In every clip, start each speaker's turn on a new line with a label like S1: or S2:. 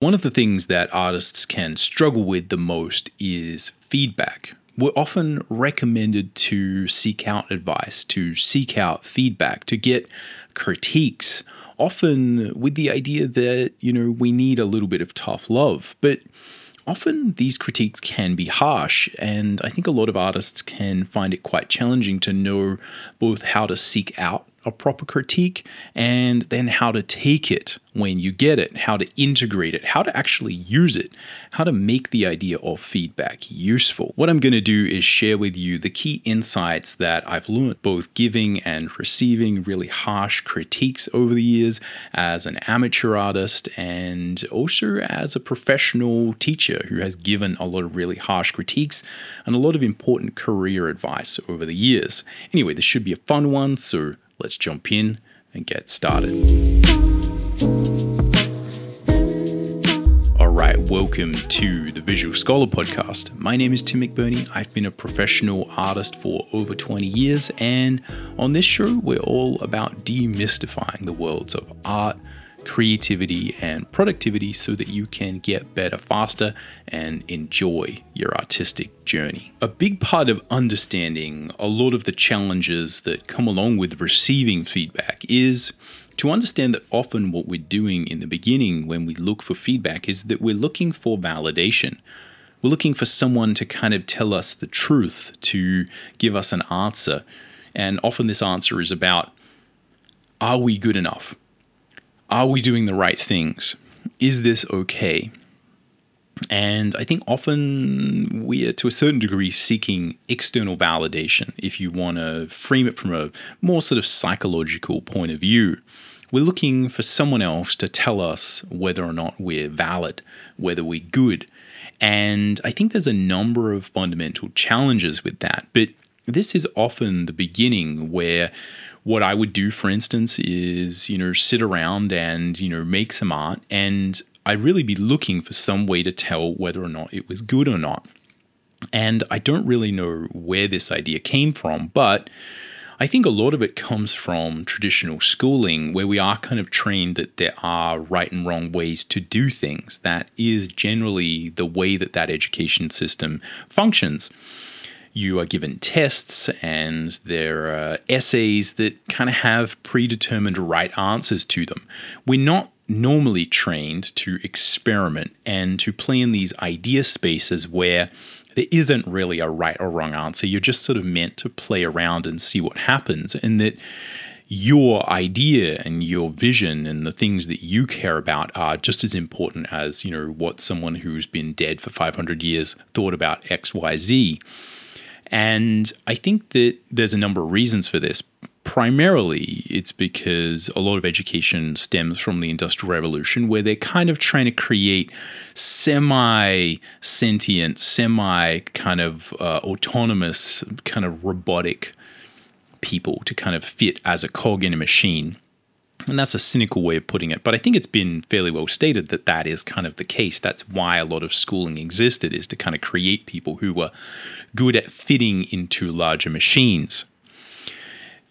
S1: One of the things that artists can struggle with the most is feedback. We're often recommended to seek out advice, to seek out feedback, to get critiques, often with the idea that, you know, we need a little bit of tough love. But often these critiques can be harsh, and I think a lot of artists can find it quite challenging to know both how to seek out a proper critique and then how to take it when you get it, how to integrate it, how to actually use it, how to make the idea of feedback useful. What I'm going to do is share with you the key insights that I've learned both giving and receiving really harsh critiques over the years as an amateur artist and also as a professional teacher who has given a lot of really harsh critiques and a lot of important career advice over the years. Anyway, this should be a fun one, so let's jump in and get started. All right, welcome to the Visual Scholar Podcast. My name is Tim McBurnie. I've been a professional artist for over 20 years, and on this show, we're all about demystifying the worlds of art, creativity, and productivity so that you can get better faster and enjoy your artistic journey. A big part of understanding a lot of the challenges that come along with receiving feedback is to understand that often what we're doing in the beginning when we look for feedback is that we're looking for validation. We're looking for someone to kind of tell us the truth, to give us an answer. And often this answer is about are we good enough? Are we doing the right things? Is this okay? And I think often we are to a certain degree seeking external validation, if you want to frame it from a more sort of psychological point of view. We're looking for someone else to tell us whether or not we're valid, whether we're good. And I think there's a number of fundamental challenges with that. But this is often the beginning where what I would do, for instance, is, you know, sit around and, you know, make some art and I'd really be looking for some way to tell whether or not it was good or not. And I don't really know where this idea came from, but I think a lot of it comes from traditional schooling where we are kind of trained that there are right and wrong ways to do things. That is generally the way that that education system functions you are given tests and there are essays that kind of have predetermined right answers to them. We're not normally trained to experiment and to play in these idea spaces where there isn't really a right or wrong answer. You're just sort of meant to play around and see what happens, and that your idea and your vision and the things that you care about are just as important as you know what someone who's been dead for 500 years thought about xyz and I think that there's a number of reasons for this. Primarily, it's because a lot of education stems from the Industrial Revolution, where they're kind of trying to create semi sentient, semi kind of uh, autonomous, kind of robotic people to kind of fit as a cog in a machine. And that's a cynical way of putting it, but I think it's been fairly well stated that that is kind of the case. That's why a lot of schooling existed, is to kind of create people who were good at fitting into larger machines.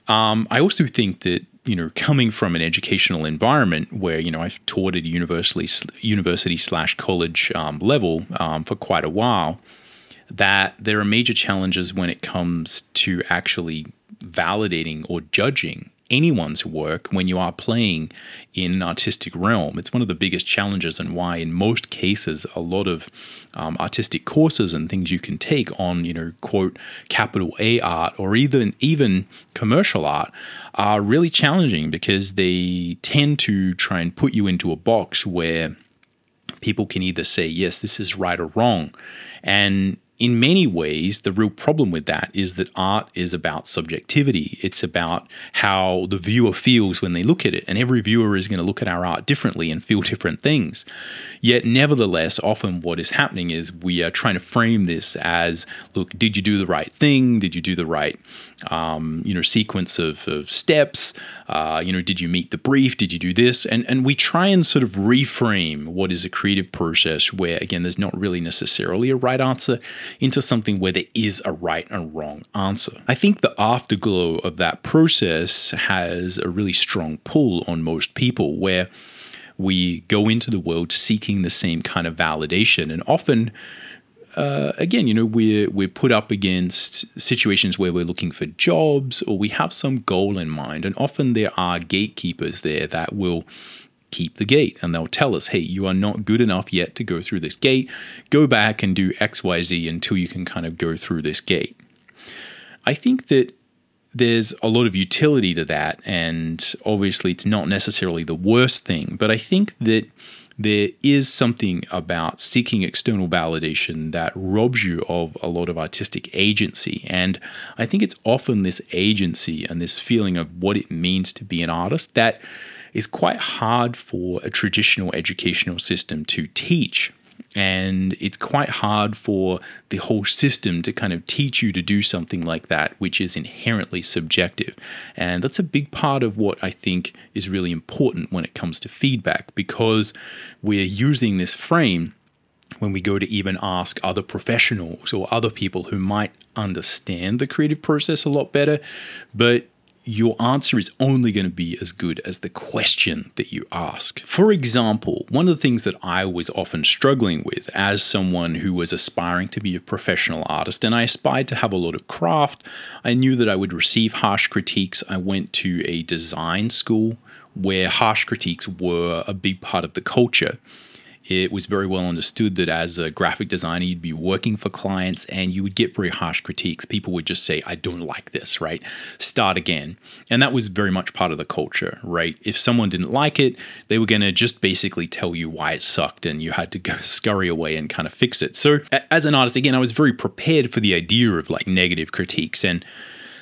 S1: Um, I also think that you know, coming from an educational environment where you know I've taught at university university slash college um, level um, for quite a while, that there are major challenges when it comes to actually validating or judging anyone's work when you are playing in an artistic realm. It's one of the biggest challenges, and why, in most cases, a lot of um, artistic courses and things you can take on, you know, quote, capital A art or even even commercial art are really challenging because they tend to try and put you into a box where people can either say, yes, this is right or wrong. And in many ways, the real problem with that is that art is about subjectivity. It's about how the viewer feels when they look at it. And every viewer is going to look at our art differently and feel different things. Yet, nevertheless, often what is happening is we are trying to frame this as look, did you do the right thing? Did you do the right um, you know, sequence of, of steps? Uh, you know, did you meet the brief? Did you do this? And and we try and sort of reframe what is a creative process where again there's not really necessarily a right answer into something where there is a right and wrong answer. I think the afterglow of that process has a really strong pull on most people where we go into the world seeking the same kind of validation. And often, uh, again, you know, we're we're put up against situations where we're looking for jobs or we have some goal in mind, and often there are gatekeepers there that will keep the gate and they'll tell us, hey, you are not good enough yet to go through this gate. Go back and do X, Y, Z until you can kind of go through this gate. I think that there's a lot of utility to that, and obviously it's not necessarily the worst thing, but I think that there is something about seeking external validation that robs you of a lot of artistic agency. And I think it's often this agency and this feeling of what it means to be an artist that is quite hard for a traditional educational system to teach. And it's quite hard for the whole system to kind of teach you to do something like that, which is inherently subjective. And that's a big part of what I think is really important when it comes to feedback, because we're using this frame when we go to even ask other professionals or other people who might understand the creative process a lot better. But your answer is only going to be as good as the question that you ask. For example, one of the things that I was often struggling with as someone who was aspiring to be a professional artist, and I aspired to have a lot of craft, I knew that I would receive harsh critiques. I went to a design school where harsh critiques were a big part of the culture it was very well understood that as a graphic designer, you'd be working for clients and you would get very harsh critiques. People would just say, I don't like this, right? Start again. And that was very much part of the culture, right? If someone didn't like it, they were going to just basically tell you why it sucked and you had to go scurry away and kind of fix it. So, as an artist, again, I was very prepared for the idea of like negative critiques. And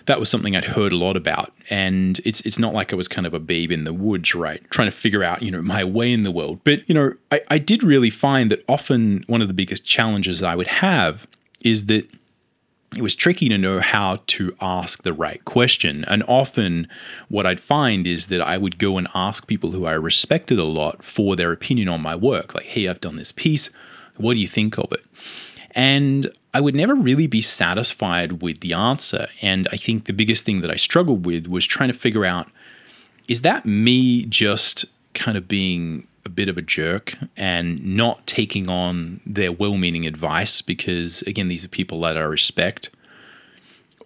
S1: that was something I'd heard a lot about. And it's it's not like I was kind of a babe in the woods, right? Trying to figure out, you know, my way in the world. But, you know, I, I did really find that often one of the biggest challenges I would have is that it was tricky to know how to ask the right question. And often, what I'd find is that I would go and ask people who I respected a lot for their opinion on my work. Like, hey, I've done this piece. What do you think of it? And I would never really be satisfied with the answer. And I think the biggest thing that I struggled with was trying to figure out is that me just kind of being a bit of a jerk and not taking on their well meaning advice because, again, these are people that I respect?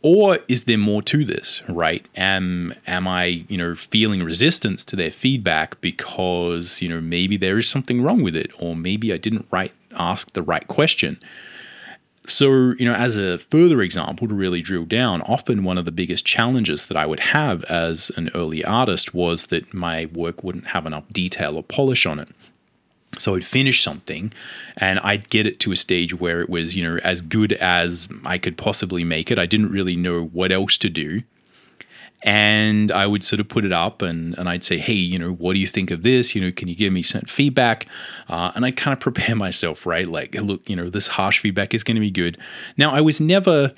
S1: Or is there more to this, right? Am am I, you know, feeling resistance to their feedback because, you know, maybe there is something wrong with it, or maybe I didn't right ask the right question. So, you know, as a further example to really drill down, often one of the biggest challenges that I would have as an early artist was that my work wouldn't have enough detail or polish on it. So I'd finish something and I'd get it to a stage where it was, you know, as good as I could possibly make it. I didn't really know what else to do and I would sort of put it up and, and I'd say, hey, you know, what do you think of this? You know, can you give me some feedback? Uh, and I kind of prepare myself, right? Like, look, you know, this harsh feedback is going to be good. Now, I was never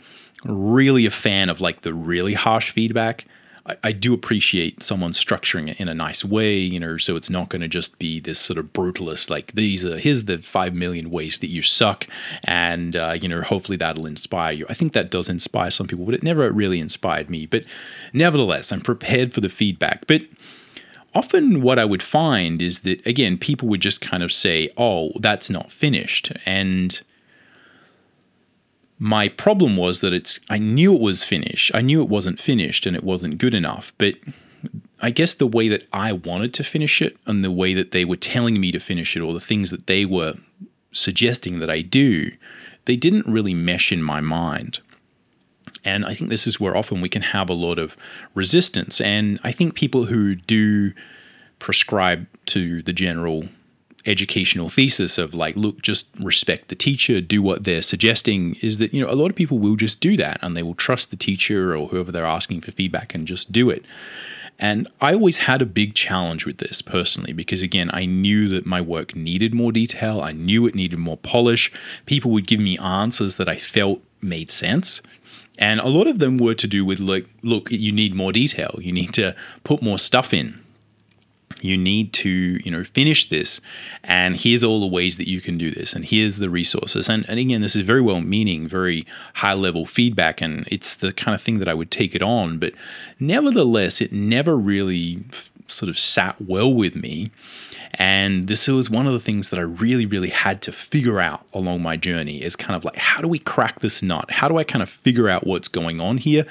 S1: really a fan of like the really harsh feedback. I, I do appreciate someone structuring it in a nice way, you know, so it's not going to just be this sort of brutalist, like these are, here's the five million ways that you suck. And, uh, you know, hopefully that'll inspire you. I think that does inspire some people, but it never really inspired me. But nevertheless, I'm prepared for the feedback. But often what I would find is that, again, people would just kind of say, oh, that's not finished. And my problem was that it's I knew it was finished. I knew it wasn't finished and it wasn't good enough, but I guess the way that I wanted to finish it and the way that they were telling me to finish it or the things that they were suggesting that I do, they didn't really mesh in my mind. And I think this is where often we can have a lot of resistance. And I think people who do prescribe to the general educational thesis of like look just respect the teacher do what they're suggesting is that you know a lot of people will just do that and they will trust the teacher or whoever they're asking for feedback and just do it and I always had a big challenge with this personally because, again, I knew that my work needed more detail. I knew it needed more polish. People would give me answers that I felt made sense. And a lot of them were to do with, like, look, you need more detail. You need to put more stuff in you need to you know finish this and here's all the ways that you can do this and here's the resources and, and again this is very well meaning very high level feedback and it's the kind of thing that i would take it on but nevertheless it never really sort of sat well with me And this was one of the things that I really, really had to figure out along my journey is kind of like, how do we crack this nut? How do I kind of figure out what's going on here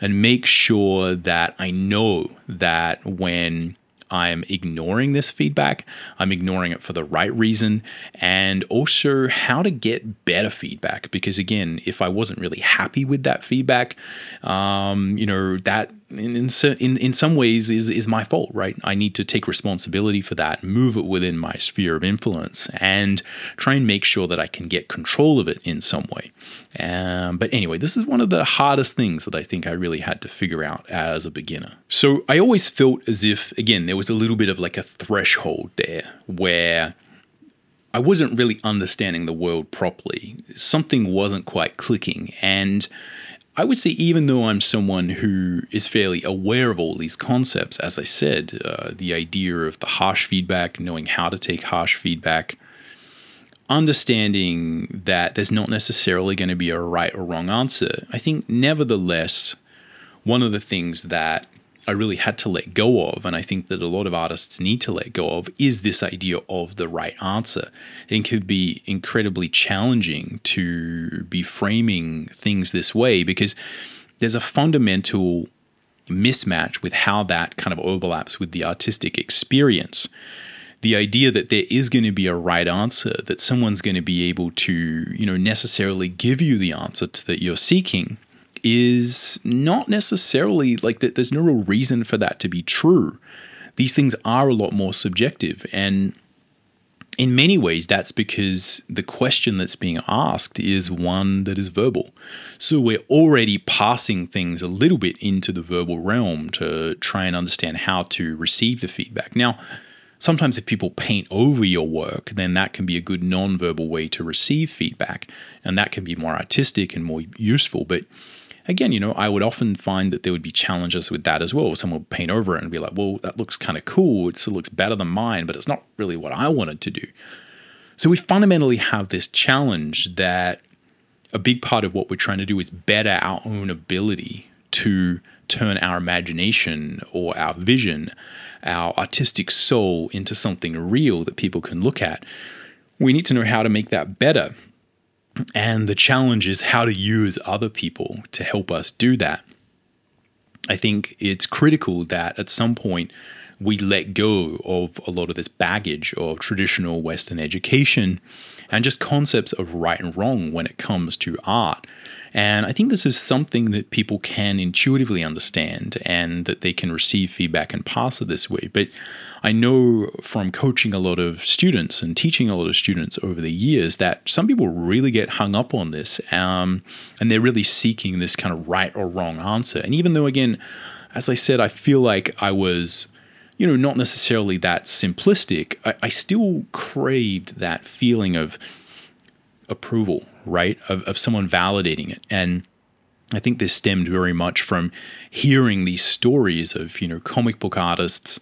S1: and make sure that I know that when I'm ignoring this feedback. I'm ignoring it for the right reason. And also how to get better feedback. Because again, if I wasn't really happy with that feedback, um, you know, that in, in, in some ways is, is my fault, right? I need to take responsibility for that, move it within my sphere of influence, and try and make sure that I can get control of it in some way. Um, but anyway, this is one of the hardest things that I think I really had to figure out as a beginner. So I always felt as if, again, there was a little bit of like a threshold there where I wasn't really understanding the world properly. Something wasn't quite clicking. And I would say, even though I'm someone who is fairly aware of all these concepts, as I said, uh, the idea of the harsh feedback, knowing how to take harsh feedback, understanding that there's not necessarily going to be a right or wrong answer, I think, nevertheless, one of the things that I really had to let go of, and I think that a lot of artists need to let go of, is this idea of the right answer. It could be incredibly challenging to be framing things this way because there's a fundamental mismatch with how that kind of overlaps with the artistic experience. The idea that there is going to be a right answer, that someone's going to be able to, you know, necessarily give you the answer that you're seeking is not necessarily like that there's no real reason for that to be true. These things are a lot more subjective and in many ways, that's because the question that's being asked is one that is verbal. So we're already passing things a little bit into the verbal realm to try and understand how to receive the feedback. Now, sometimes if people paint over your work, then that can be a good non-verbal way to receive feedback, and that can be more artistic and more useful. But again, you know, I would often find that there would be challenges with that as well. Someone would paint over it and be like, well, that looks kind of cool. It looks better than mine, but it's not really what I wanted to do. So we fundamentally have this challenge that a big part of what we're trying to do is better our own ability to turn our imagination or our vision, our artistic soul into something real that people can look at. We need to know how to make that better. And the challenge is how to use other people to help us do that. I think it's critical that at some point we let go of a lot of this baggage of traditional Western education and just concepts of right and wrong when it comes to art. And I think this is something that people can intuitively understand and that they can receive feedback and pass it this way. But I know from coaching a lot of students and teaching a lot of students over the years that some people really get hung up on this um, and they're really seeking this kind of right or wrong answer. And even though, again, as I said, I feel like I was you know, not necessarily that simplistic, I, I, still craved that feeling of approval, right? Of, of someone validating it. And I think this stemmed very much from hearing these stories of, you know, comic book artists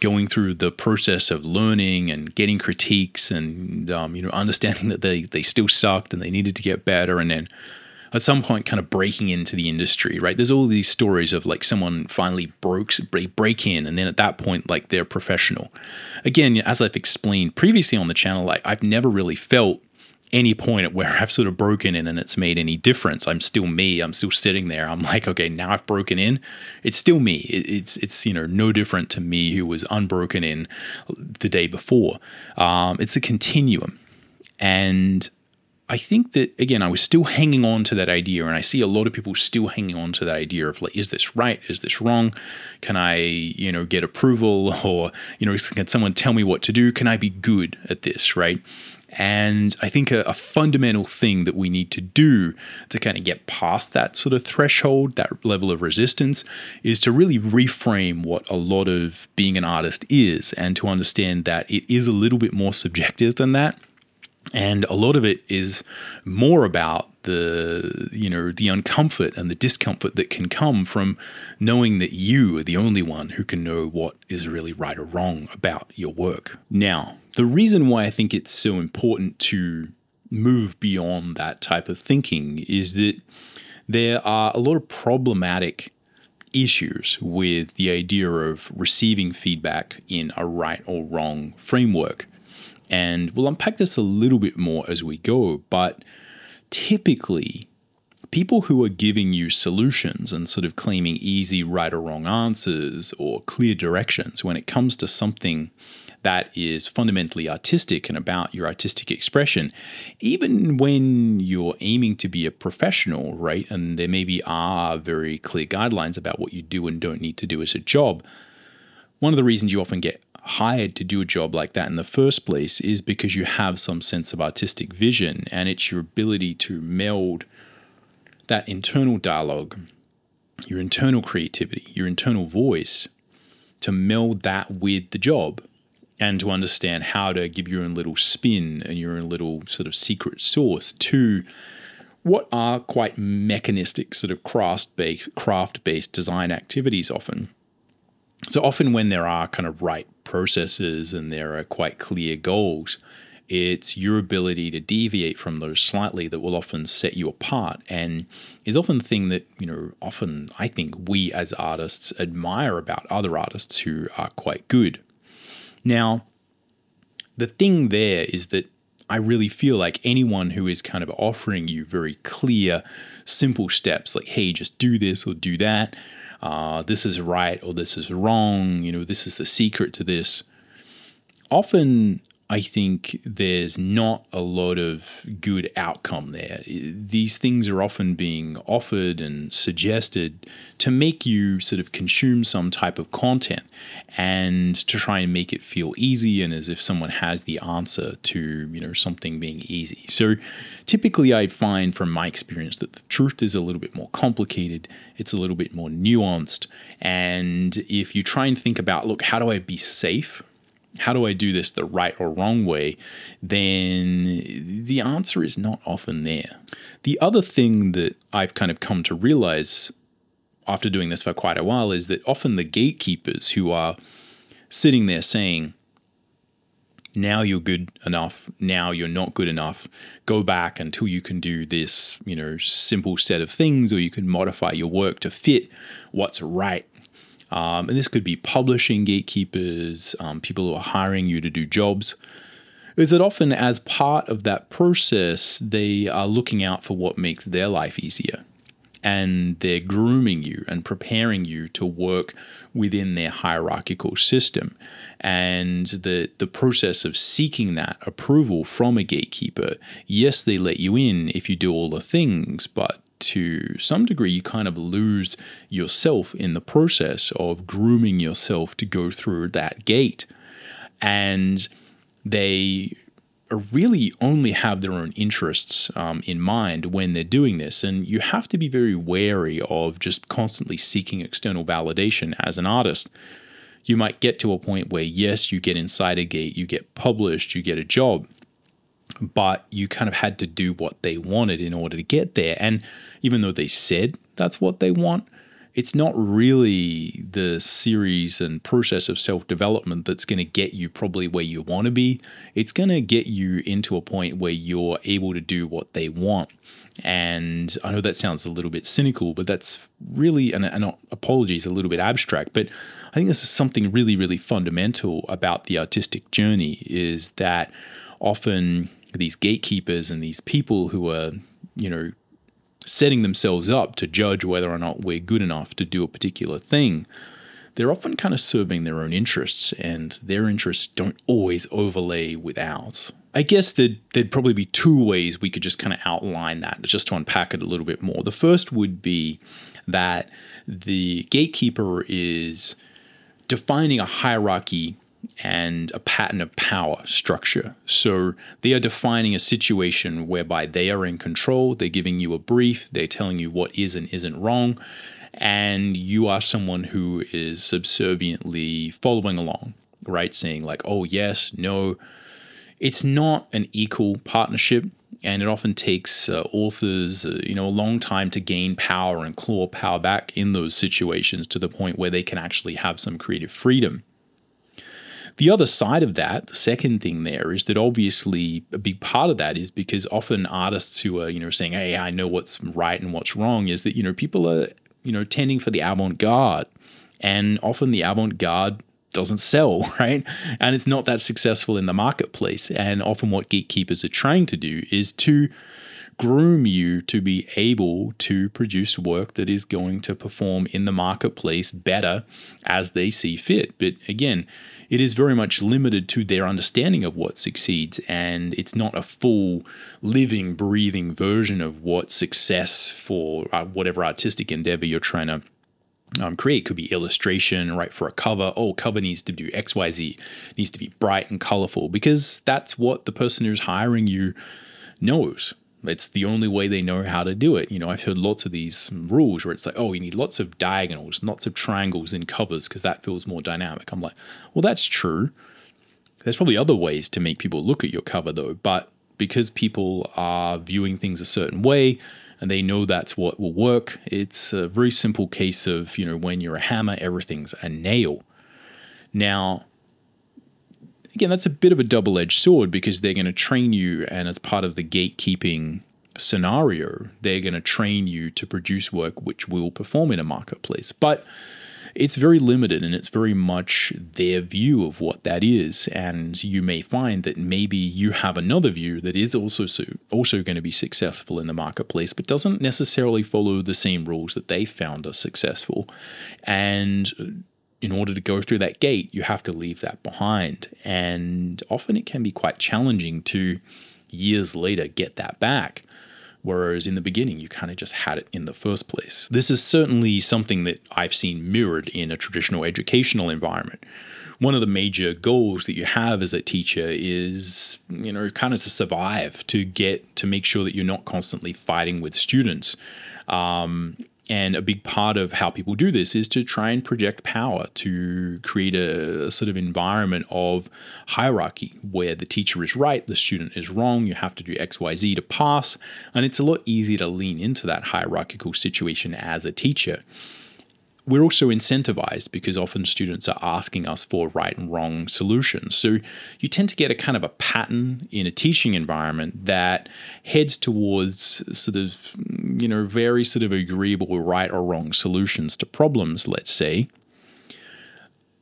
S1: going through the process of learning and getting critiques and, um, you know, understanding that they, they still sucked and they needed to get better. And then at some point kind of breaking into the industry, right? There's all these stories of like someone finally broke break in and then at that point like they're professional. Again, as I've explained previously on the channel, like I've never really felt any point at where I've sort of broken in and it's made any difference. I'm still me. I'm still sitting there. I'm like, okay, now I've broken in. It's still me. It's it's you know no different to me who was unbroken in the day before. Um, it's a continuum, and I think that again, I was still hanging on to that idea, and I see a lot of people still hanging on to that idea of like, is this right? Is this wrong? Can I, you know, get approval, or you know, can someone tell me what to do? Can I be good at this? Right? And I think a, a, fundamental thing that we need to do to kind of get past that sort of threshold, that level of resistance, is to really reframe what a lot of being an artist is and to understand that it is a little bit more subjective than that. And a lot of it is more about the, you know, the uncomfort and the discomfort that can come from knowing that you are the only one who can know what is really right or wrong about your work. Now, the reason why I think it's so important to move beyond that type of thinking is that there are a lot of problematic issues with the idea of receiving feedback in a right or wrong framework. And we'll unpack this a little bit more as we go, but typically, people who are giving you solutions and sort of claiming easy right or wrong answers or clear directions when it comes to something that is fundamentally artistic and about your artistic expression, even when you're aiming to be a professional, right? And there maybe are very clear guidelines about what you do and don't need to do as a job. One of the reasons you often get hired to do a job like that in the first place is because you have some sense of artistic vision and it's your ability to meld that internal dialogue, your internal creativity, your internal voice, to meld that with the job and to understand how to give your own little spin and your own little sort of secret sauce to what are quite mechanistic sort of craft based craft based design activities often. So often when there are kind of right processes and there are quite clear goals, it's your ability to deviate from those slightly that will often set you apart and is often the thing that, you know, often I think we as artists admire about other artists who are quite good. Now, the thing there is that I really feel like anyone who is kind of offering you very clear, simple steps, like, hey, just do this or do that, uh, this is right or this is wrong, you know, this is the secret to this. Often I think there's not a lot of good outcome there. These things are often being offered and suggested to make you sort of consume some type of content and to try and make it feel easy and as if someone has the answer to, you know, something being easy. So typically I'd find from my experience that the truth is a little bit more complicated, it's a little bit more nuanced, and if you try and think about, look, how do I be safe how do I do this the right or wrong way, then the answer is not often there. The other thing that I've kind of come to realize after doing this for quite a while is that often the gatekeepers who are sitting there saying, now you're good enough, now you're not good enough, go back until you can do this, you know, simple set of things, or you can modify your work to fit what's right um, and this could be publishing gatekeepers, um, people who are hiring you to do jobs. Is that often, as part of that process, they are looking out for what makes their life easier. And they're grooming you and preparing you to work within their hierarchical system. And the, the process of seeking that approval from a gatekeeper, yes, they let you in if you do all the things, but to some degree, you kind of lose yourself in the process of grooming yourself to go through that gate. And they really only have their own interests um, in mind when they're doing this. And you have to be very wary of just constantly seeking external validation as an artist. You might get to a point where, yes, you get inside a gate, you get published, you get a job but you kind of had to do what they wanted in order to get there. And even though they said that's what they want, it's not really the series and process of self development that's going to get you probably where you want to be. It's going to get you into a point where you're able to do what they want. And I know that sounds a little bit cynical, but that's really, and, and apologies, a little bit abstract, but I think this is something really, really fundamental about the artistic journey is that often these gatekeepers and these people who are, you know, setting themselves up to judge whether or not we're good enough to do a particular thing, they're often kind of serving their own interests, and their interests don't always overlay with ours. I guess there'd, there'd probably be two ways we could just kind of outline that, just to unpack it a little bit more. The first would be that the gatekeeper is defining a hierarchy and a pattern of power structure. So they are defining a situation whereby they are in control, they're giving you a brief, they're telling you what is and isn't wrong, and you are someone who is subserviently following along, right? Saying, like, oh, yes, no. It's not an equal partnership. And it often takes uh, authors, uh, you know, a long time to gain power and claw power back in those situations to the point where they can actually have some creative freedom. The other side of that, the second thing there is that obviously a big part of that is because often artists who are, you know, saying, hey, I know what's right and what's wrong, is that, you know, people are you know, tending for the avant garde. And often the avant garde doesn't sell, right? And it's not that successful in the marketplace. And often what gatekeepers are trying to do is to groom you to be able to produce work that is going to perform in the marketplace better as they see fit. But again, it is very much limited to their understanding of what succeeds, and it's not a full, living, breathing version of what success for uh, whatever artistic endeavor you're trying to um, create could be illustration right for a cover oh cover needs to do xyz needs to be bright and colorful because that's what the person who's hiring you knows it's the only way they know how to do it. You know, I've heard lots of these rules where it's like, oh, you need lots of diagonals, lots of triangles in covers because that feels more dynamic. I'm like, well, that's true. There's probably other ways to make people look at your cover though, but because people are viewing things a certain way and they know that's what will work, it's a very simple case of, you know, when you're a hammer, everything's a nail. Now, again, that's a bit of a double edged sword because they're going to train you, and as part of the gatekeeping scenario, they're going to train you to produce work which will perform in a marketplace. But it's very limited and it's very much their view of what that is. And you may find that maybe you have another view that is also so, also going to be successful in the marketplace, but doesn't necessarily follow the same rules that they found are successful. And in order to go through that gate, you have to leave that behind. And often it can be quite challenging to years later get that back. Whereas in the beginning, you kind of just had it in the first place. This is certainly something that I've seen mirrored in a traditional educational environment. One of the major goals that you have as a teacher is, you know, kind of to survive, to get to make sure that you're not constantly fighting with students. Um, and a big part of how people do this is to try and project power, to create a, a, sort of environment of hierarchy where the teacher is right, the student is wrong, you have to do XYZ to pass. And it's a lot easier to lean into that hierarchical situation as a teacher we're also incentivized because often students are asking us for right and wrong solutions. So you tend to get a kind of a pattern in a teaching environment that heads towards sort of, you know, very sort of agreeable right or wrong solutions to problems, let's say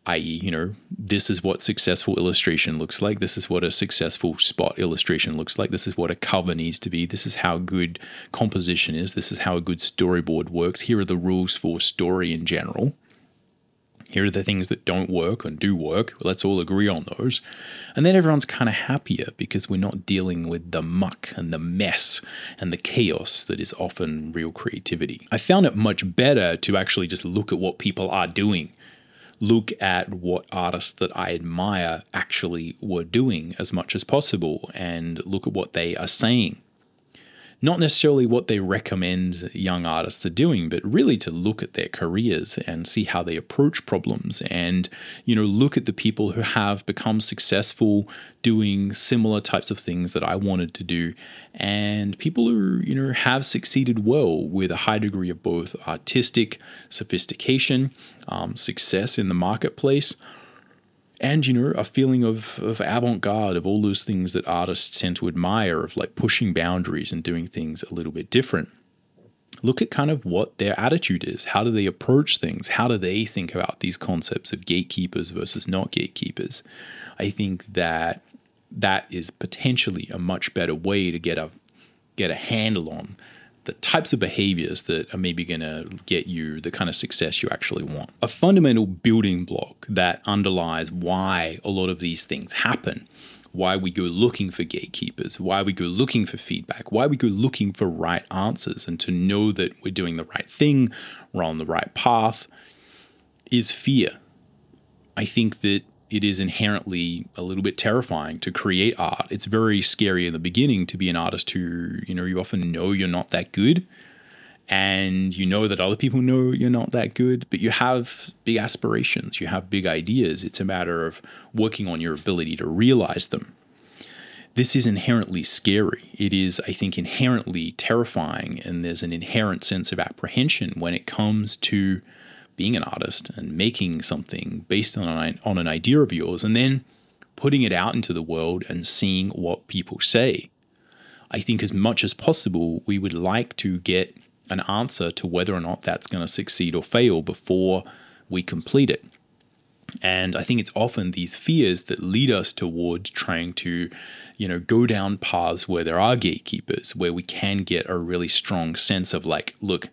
S1: i.e., you know, this is what successful illustration looks like. This is what a successful spot illustration looks like. This is what a cover needs to be. This is how good composition is. This is how a good storyboard works. Here are the rules for story in general. Here are the things that don't work and do work. Let's all agree on those. And then everyone's kind of happier because we're not dealing with the muck and the mess and the chaos that is often real creativity. I found it much better to actually just look at what people are doing look at what artists that I admire actually were doing as much as possible and look at what they are saying not necessarily what they recommend young artists are doing, but really to look at their careers and see how they approach problems and, you know, look at the people who have become successful doing similar types of things that I wanted to do. And people who, you know, have succeeded well with a high degree of both artistic sophistication, um, success in the marketplace, and you know a feeling of, of avant-garde of all those things that artists tend to admire of like pushing boundaries and doing things a little bit different. Look at kind of what their attitude is. How do they approach things? How do they think about these concepts of gatekeepers versus not gatekeepers? I think that that is potentially a much better way to get a get a handle on the types of behaviors that are maybe going to get you the kind of success you actually want. A fundamental building block that underlies why a lot of these things happen, why we go looking for gatekeepers, why we go looking for feedback, why we go looking for right answers, and to know that we're doing the right thing, we're on the right path, is fear. I think that it is inherently a little bit terrifying to create art. It's very scary in the beginning to be an artist who, you know, you often know you're not that good and you know that other people know you're not that good, but you have big aspirations, you have big ideas. It's a matter of working on your ability to realize them. This is inherently scary. It is, I think, inherently terrifying, and there's an inherent sense of apprehension when it comes to being an artist and making something based on an, on an idea of yours and then putting it out into the world and seeing what people say. I think as much as possible, we would like to get an answer to whether or not that's going to succeed or fail before we complete it. And I think it's often these fears that lead us towards trying to, you know, go down paths where there are gatekeepers, where we can get a really strong sense of like, look,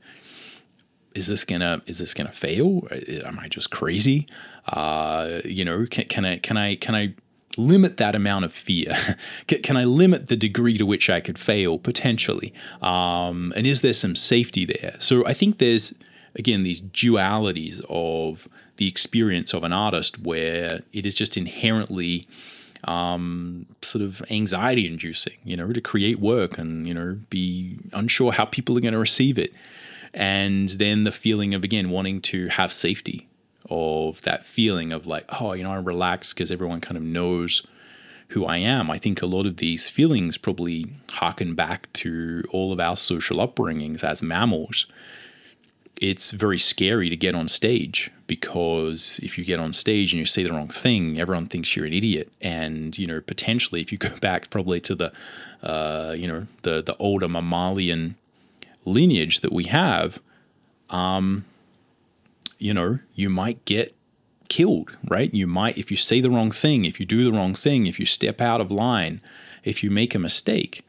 S1: is this gonna is this gonna fail? Am I just crazy? Uh, you know, can, can I can I can I limit that amount of fear? can, I limit the degree to which I could fail potentially? Um, and is there some safety there? So I think there's again these dualities of the experience of an artist where it is just inherently um, sort of anxiety inducing, you know, to create work and, you know, be unsure how people are going to receive it. And then the feeling of, again, wanting to have safety of that feeling of like, oh, you know, I'm relaxed because everyone kind of knows who I am. I think a lot of these feelings probably harken back to all of our social upbringings as mammals it's very scary to get on stage because if you get on stage and you say the wrong thing, everyone thinks you're an idiot. And you know, potentially, if you go back probably to the, uh, you know, the the older mammalian lineage that we have, um, you know, you might get killed, right? You might if you say the wrong thing, if you do the wrong thing, if you step out of line, if you make a mistake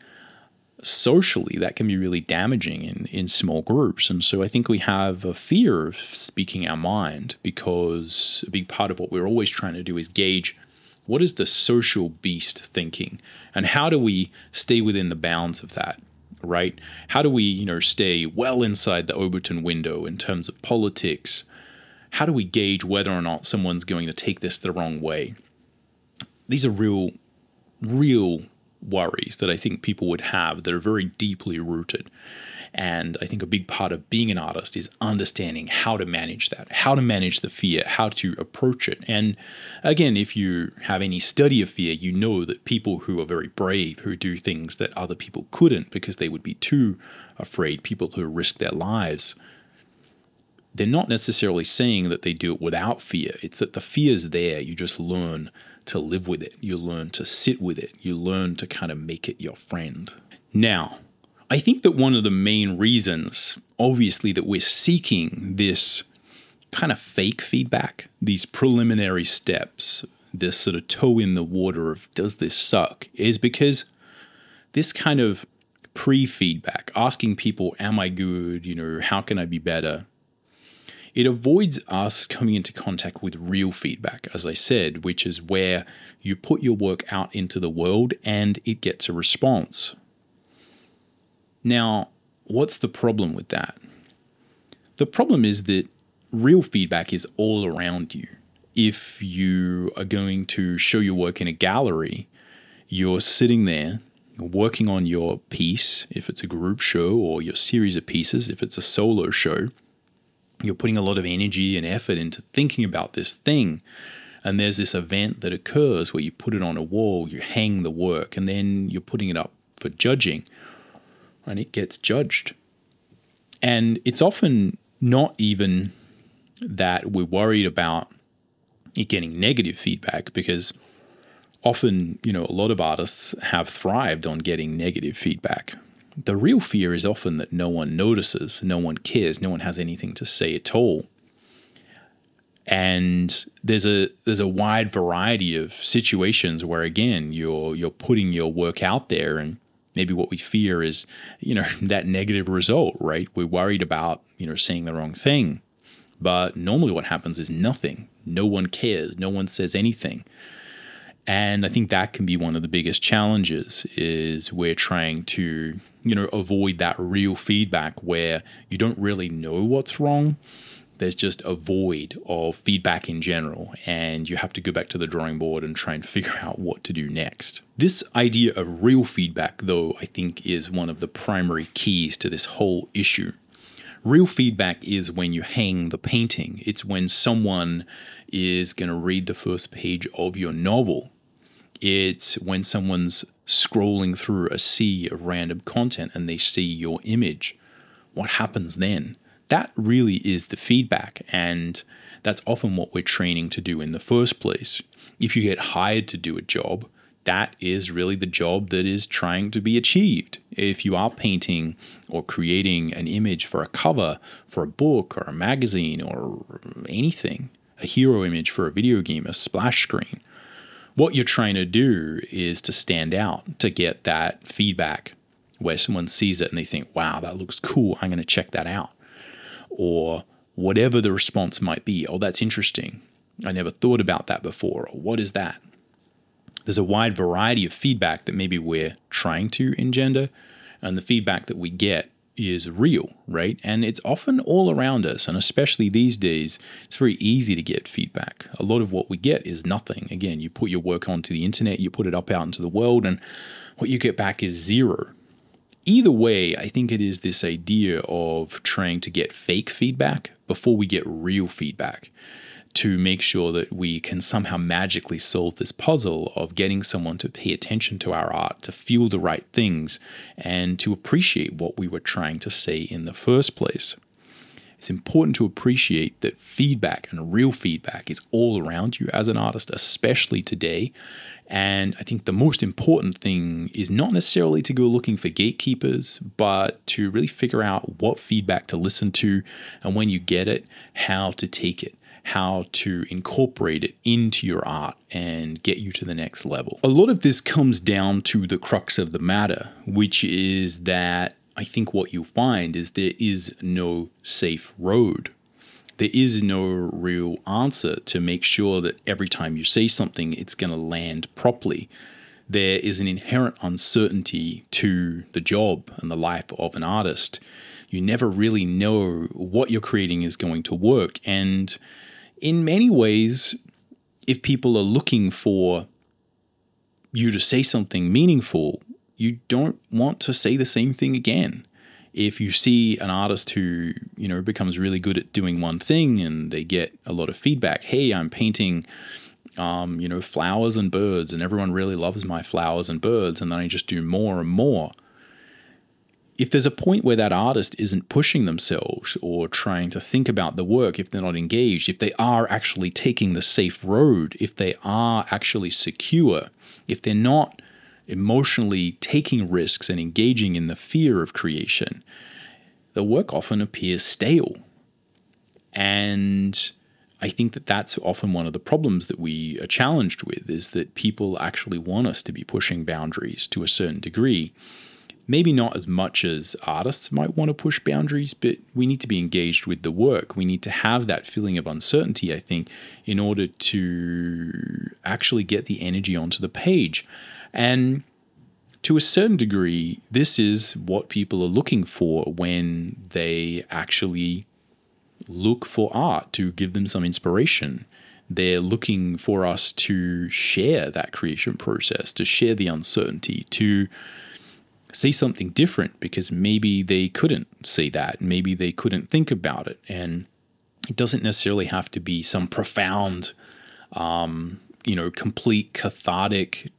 S1: socially that can be really damaging in, in small groups. And so I think we have a fear of speaking our mind because a big part of what we're always trying to do is gauge what is the social beast thinking and how do we stay within the bounds of that right? How do we you know stay well inside the overton window in terms of politics? How do we gauge whether or not someone's going to take this the wrong way? These are real real worries that I think people would have that are very deeply rooted. And I think a big part of being an artist is understanding how to manage that, how to manage the fear, how to approach it. And again, if you have any study of fear, you know that people who are very brave, who do things that other people couldn't because they would be too afraid, people who risk their lives, they're not necessarily saying that they do it without fear. It's that the fear is there. You just learn to live with it. You learn to sit with it. You learn to kind of make it your friend. Now, I think that one of the main reasons, obviously, that we're seeking this kind of fake feedback, these preliminary steps, this sort of toe in the water of does this suck, is because this kind of pre feedback, asking people, Am I good? You know, how can I be better? It avoids us coming into contact with real feedback, as I said, which is where you put your work out into the world and it gets a response. Now, what's the problem with that? The problem is that real feedback is all around you. If you are going to show your work in a gallery, you're sitting there working on your piece, if it's a group show, or your series of pieces, if it's a solo show you're putting a lot of energy and effort into thinking about this thing. And there's this event that occurs where you put it on a wall, you hang the work, and then you're putting it up for judging, and it gets judged. And it's often not even that we're worried about it getting negative feedback because often, you know, a lot of artists have thrived on getting negative feedback. The real fear is often that no one notices, no one cares, no one has anything to say at all. And there's a there's a wide variety of situations where again you're you're putting your work out there and maybe what we fear is you know that negative result right? We're worried about you know saying the wrong thing. But normally what happens is nothing. No one cares. No one says anything. And i think that can be one of the biggest challenges is we're trying to you know, avoid that real feedback where you don't really know what's wrong. There's just a void of feedback in general, and you have to go back to the drawing board and try and figure out what to do next. This idea of real feedback, though, I think is one of the primary keys to this whole issue. Real feedback is when you hang the painting, it's when someone is going to read the first page of your novel it's when someone's scrolling through a sea of random content and they see your image. What happens then? That really is the feedback, and that's often what we're training to do in the first place. If you get hired to do a job, that is really the job that is trying to be achieved. If you are painting or creating an image for a cover for a book or a magazine or anything, a hero image for a video game, a splash screen, what you're trying to do is to stand out, to get that feedback where someone sees it and they think, wow, that looks cool. I'm going to check that out. Or whatever the response might be. Oh, that's interesting. I never thought about that before. Or what is that? There's a wide variety of feedback that maybe we're trying to engender, and the feedback that we get is real, right? And it's often all around us, and especially these days, it's very easy to get feedback. A lot of what we get is nothing. Again, you put your work onto the internet, you put it up out into the world, and what you get back is zero. Either way, I think it is this idea of trying to get fake feedback before we get real feedback to make sure that we can somehow magically solve this puzzle of getting someone to pay attention to our art, to feel the right things, and to appreciate what we were trying to say in the first place. It's important to appreciate that feedback and real feedback is all around you as an artist, especially today. And I think the most important thing is not necessarily to go looking for gatekeepers, but to really figure out what feedback to listen to and when you get it, how to take it how to incorporate it into your art and get you to the next level. A lot of this comes down to the crux of the matter, which is that I think what you'll find is there is no safe road. There is no real answer to make sure that every time you say something, it's going to land properly. There is an inherent uncertainty to the job and the life of an artist. You never really know what you're creating is going to work. And in many ways, if people are looking for you to say something meaningful, you don't want to say the same thing again. If you see an artist who, you know, becomes really good at doing one thing and they get a lot of feedback, hey, I'm painting um, you know, flowers and birds, and everyone really loves my flowers and birds, and then I just do more and more if there's a point where that artist isn't pushing themselves or trying to think about the work, if they're not engaged, if they are actually taking the safe road, if they are actually secure, if they're not emotionally taking risks and engaging in the fear of creation, the work often appears stale. And I think that that's often one of the problems that we are challenged with is that people actually want us to be pushing boundaries to a certain degree maybe not as much as artists might want to push boundaries, but we need to be engaged with the work. We need to have that feeling of uncertainty, I think, in order to actually get the energy onto the page. And to a certain degree, this is what people are looking for when they actually look for art to give them some inspiration. They're looking for us to share that creation process, to share the uncertainty, to see something different because maybe they couldn't see that. Maybe they couldn't think about it. And it doesn't necessarily have to be some profound, um, you know, complete cathartic,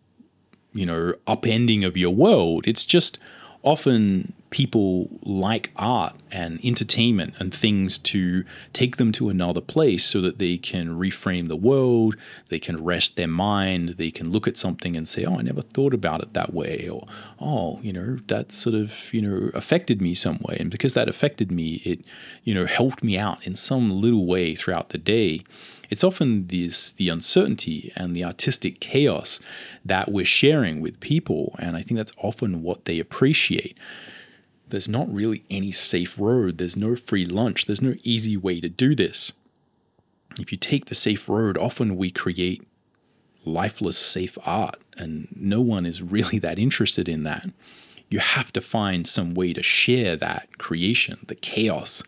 S1: you know, upending of your world. It's just often people like art and entertainment and things to take them to another place so that they can reframe the world, they can rest their mind, they can look at something and say, Oh, I never thought about it that way, or Oh, you know, that sort of, you know, affected me some way. And because that affected me, it, you know, helped me out in some little way throughout the day. It's often this the uncertainty and the artistic chaos that we're sharing with people, and I think that's often what they appreciate there's not really any safe road. There's no free lunch. There's no easy way to do this. If you take the safe road, often we create lifeless, safe art, and no one is really that interested in that. You have to find some way to share that creation, the chaos,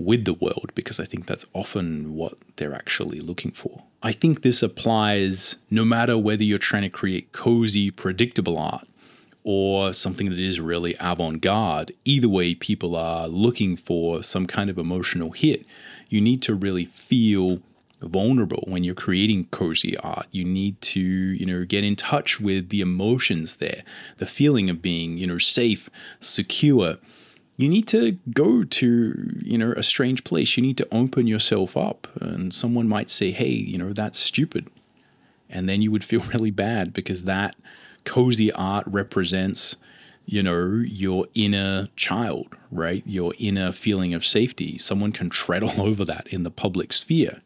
S1: with the world, because I think that's often what they're actually looking for. I think this applies no matter whether you're trying to create cozy, predictable art or something that is really avant garde. Either way, people are looking for some kind of emotional hit. You need to really feel vulnerable when you're creating cozy art. You need to, you know, get in touch with the emotions there, the feeling of being, you know, safe, secure. You need to go to, you know, a strange place. You need to open yourself up. And someone might say, hey, you know, that's stupid And then you would feel really bad because that cozy art represents, you know, your inner child, right? Your inner feeling of safety. Someone can tread all over that in the public sphere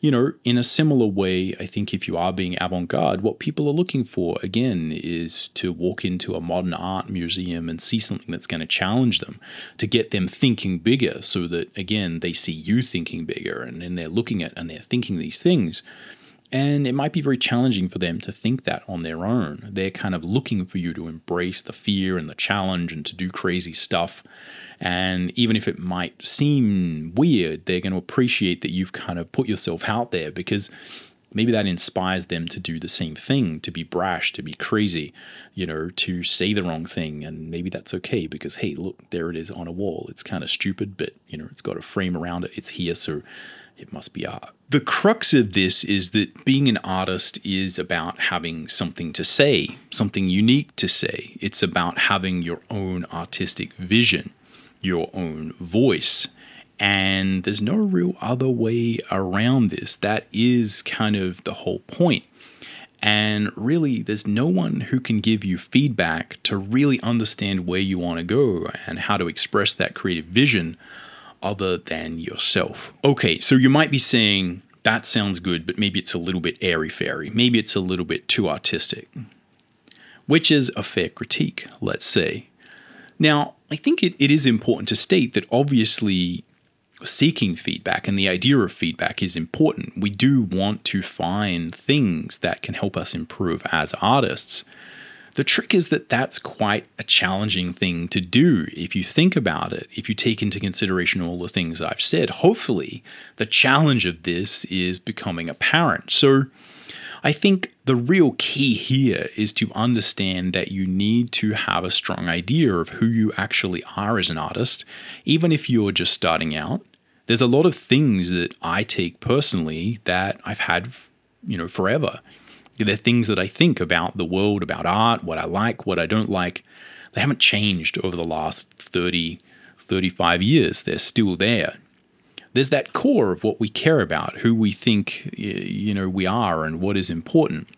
S1: you know, in a similar way, I think if you are being avant garde, what people are looking for, again, is to walk into a modern art museum and see something that's going to challenge them, to get them thinking bigger so that, again, they see you thinking bigger and then they're looking at and they're thinking these things. And it might be very challenging for them to think that on their own. They're kind of looking for you to embrace the fear and the challenge and to do crazy stuff. And even if it might seem weird, they're going to appreciate that you've kind of put yourself out there because maybe that inspires them to do the same thing, to be brash, to be crazy, you know, to say the wrong thing. And maybe that's okay because, hey, look, there it is on a wall. It's kind of stupid, but, you know, it's got a frame around it. It's here, so it must be art. The crux of this is that being an artist is about having something to say, something unique to say. It's about having your own artistic vision your own voice. And there's no real other way around this. That is kind of the whole point. And really, there's no one who can give you feedback to really understand where you want to go and how to express that creative vision other than yourself. Okay, so you might be saying, that sounds good, but maybe it's a little bit airy fairy. Maybe it's a little bit too artistic, which is a fair critique, let's say. Now, I think it, it is important to state that obviously seeking feedback and the idea of feedback is important. We do want to find things that can help us improve as artists. The trick is that that's quite a challenging thing to do if you think about it. If you take into consideration all the things I've said, hopefully the challenge of this is becoming apparent. So, I think the real key here is to understand that you need to have a strong idea of who you actually are as an artist, even if you're just starting out. There's a lot of things that I take personally that I've had, you know, forever. They're things that I think about the world, about art, what I like, what I don't like. They haven't changed over the last 30, 35 years. They're still there there's that core of what we care about, who we think you know we are, and what is important.